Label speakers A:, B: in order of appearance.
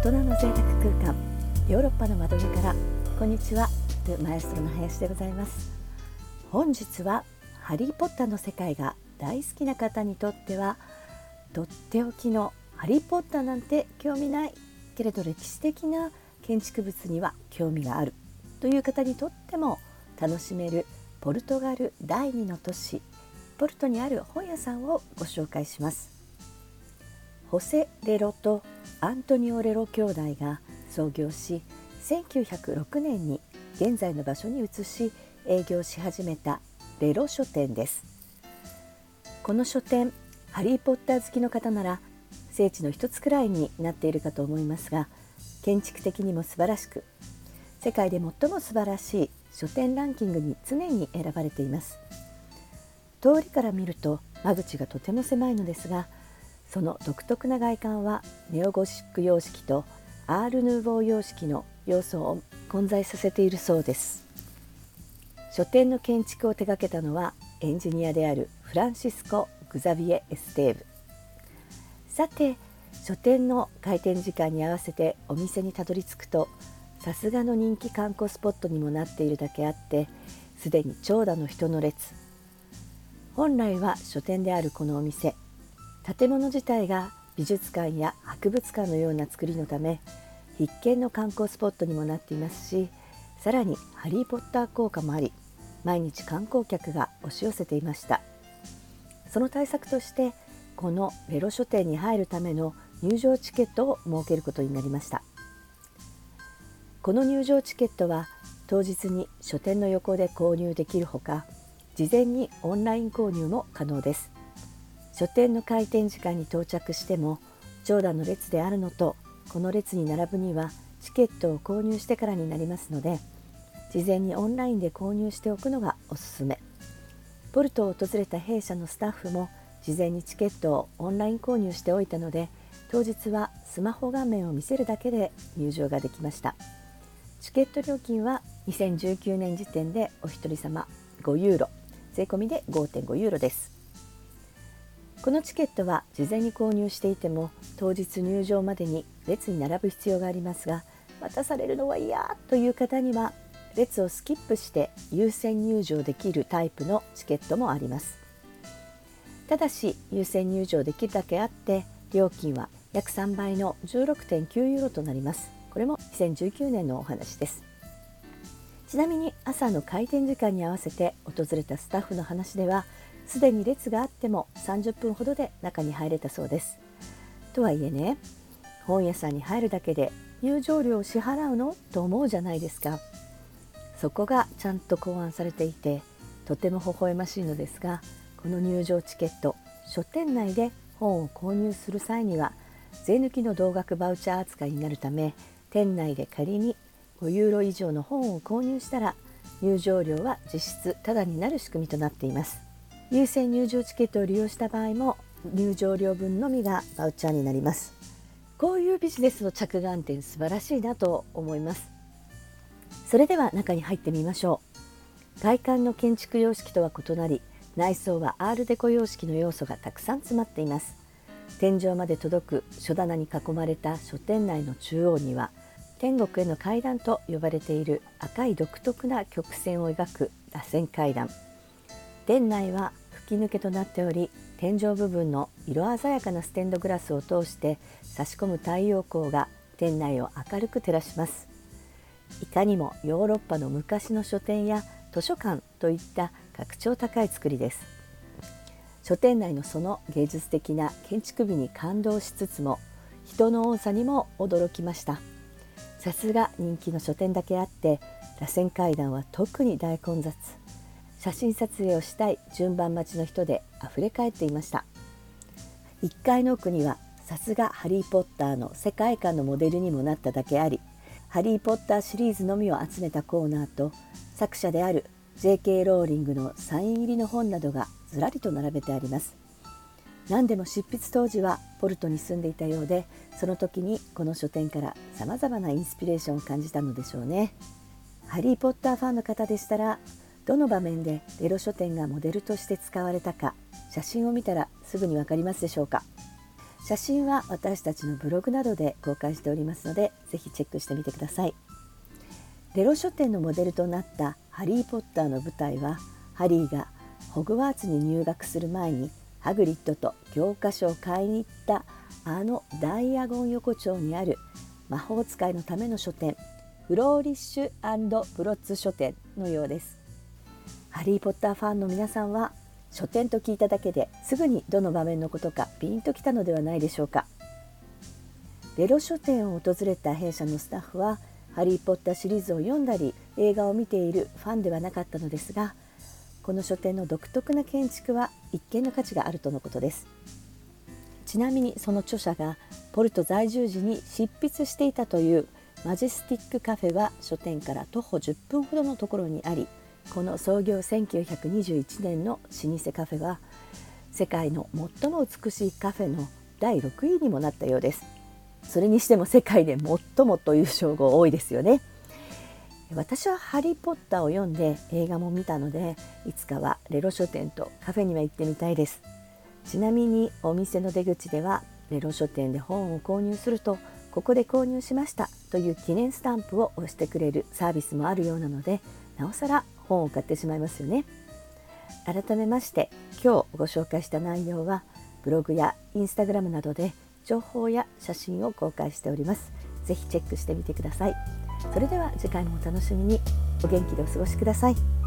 A: 人の贅沢空間ヨーロッパの窓辺からこんにちはマエストロの林でございます。本日はハリーポッターの世界が大好きな方にとってはとっておきのハリーポッターなんて興味ないけれど歴史的な建築物には興味があるという方にとっても楽しめるポルトガル第二の都市ポルトにある本屋さんをご紹介します。ホセ・レロとアントニオ・レロ兄弟が創業し1906年に現在の場所に移し営業し始めたレロ書店です。この書店ハリー・ポッター好きの方なら聖地の一つくらいになっているかと思いますが建築的にも素晴らしく世界で最も素晴らしい書店ランキングに常に選ばれています。通りから見ると間口がとても狭いのですがその独特な外観はネオゴシック様式とアール・ヌーボー様式の要素を混在させているそうです。書店の建築を手掛けたのはエンジニアであるフランシスコ・グザビエ・エステーブさて書店の開店時間に合わせてお店にたどり着くとさすがの人気観光スポットにもなっているだけあってすでに長蛇の人の列。本来は書店であるこのお店。建物自体が美術館や博物館のような作りのため必見の観光スポットにもなっていますしさらにハリー・ポッター効果もあり毎日観光客が押し寄せていました。その対策としてこのレロ書店に入るための入場チケットを設けることになりました。この入場チケットは当日に書店の横で購入できるほか事前にオンライン購入も可能です。書店の開店時間に到着しても長蛇の列であるのとこの列に並ぶにはチケットを購入してからになりますので事前にオンラインで購入しておくのがおすすめ。ポルトを訪れた弊社のスタッフも事前にチケットをオンライン購入しておいたので当日はスマホ画面を見せるだけで入場ができました。チケット料金は2019年時点でお一人様5ユーロ。税込みで5.5ユーロです。このチケットは事前に購入していても当日入場までに列に並ぶ必要がありますが待たされるのは嫌という方には列をスキップして優先入場できるタイプのチケットもあります。ただし優先入場できるだけあって料金は約3倍の16.9ユーロとなります。これも2019年のお話です。ちなみに朝の開店時間に合わせて訪れたスタッフの話ではすでに列があっても30分ほどで中に入れたそうです。とはいえね本屋さんに入るだけで入場料を支払うの？と思うじゃないですか。そこがちゃんと考案されていてとても微笑ましいのですがこの入場チケット書店内で本を購入する際には税抜きの同額バウチャー扱いになるため店内で仮に5ユーロ以上の本を購入したら入場料は実質タダになる仕組みとなっています。優先入場チケットを利用した場合も入場料分のみがバウチャーになります。こういうビジネスの着眼点素晴らしいなと思います。それでは中に入ってみましょう。外観の建築様式とは異なり内装はアールデコ様式の要素がたくさん詰まっています。天井まで届く書棚に囲まれた書店内の中央には天国への階段と呼ばれている赤い独特な曲線を描く螺旋階段。店内は吹き抜けとなっており天井部分の色鮮やかなステンドグラスを通して差し込む太陽光が店内を明るく照らします。いかにもヨーロッパの昔の書店や図書館といった格調高い作りです。書店内のその芸術的な建築美に感動しつつも人の多さにも驚きました。さすが人気の書店だけあって螺旋階段は特に大混雑。写真撮影をしたい順番待ちの人で溢れ返っていました1階の奥にはさすがハリー・ポッターの世界観のモデルにもなっただけありハリー・ポッターシリーズのみを集めたコーナーと作者である J.K. ローリングのサイン入りの本などがずらりと並べてあります何でも執筆当時はポルトに住んでいたようでその時にこの書店からさまざまなインスピレーションを感じたのでしょうねハリー・ポッターファンの方でしたらどの場面でレロ書店がモデルとして使われたか写真を見たらすぐにわかりますでしょうか？写真は私たちのブログなどで公開しておりますのでぜひチェックしてみてください。レロ書店のモデルとなったハリー・ポッターの舞台はハリーがホグワーツに入学する前にハグリッドと教科書を買いに行ったあのダイアゴン横丁にある魔法使いのための書店フローリッシュブロッツ書店のようです。ハリー・ポッターファンの皆さんは書店と聞いただけですぐにどの場面のことかピンときたのではないでしょうか。レロ書店を訪れた弊社のスタッフはハリー・ポッターシリーズを読んだり映画を見ているファンではなかったのですがこの書店の独特な建築は一見の価値があるとのことです。ちなみにその著者がポルト在住時に執筆していたというマジスティックカフェは書店から徒歩10分ほどのところにありこの創業1921年の老舗カフェは世界の最も美しいカフェの第6位にもなったようです。それにしても世界で最もという称号多いですよね。私はハリー・ポッターを読んで映画も見たのでいつかはレロ書店とカフェには行ってみたいです。ちなみにお店の出口ではレロ書店で本を購入するとここで購入しましたという記念スタンプを押してくれるサービスもあるようなのでなおさら本を買ってしまいますよね。改めまして今日ご紹介した内容はブログやインスタグラムなどで情報や写真を公開しております。ぜひチェックしてみてください。それでは次回もお楽しみに。お元気でお過ごしください。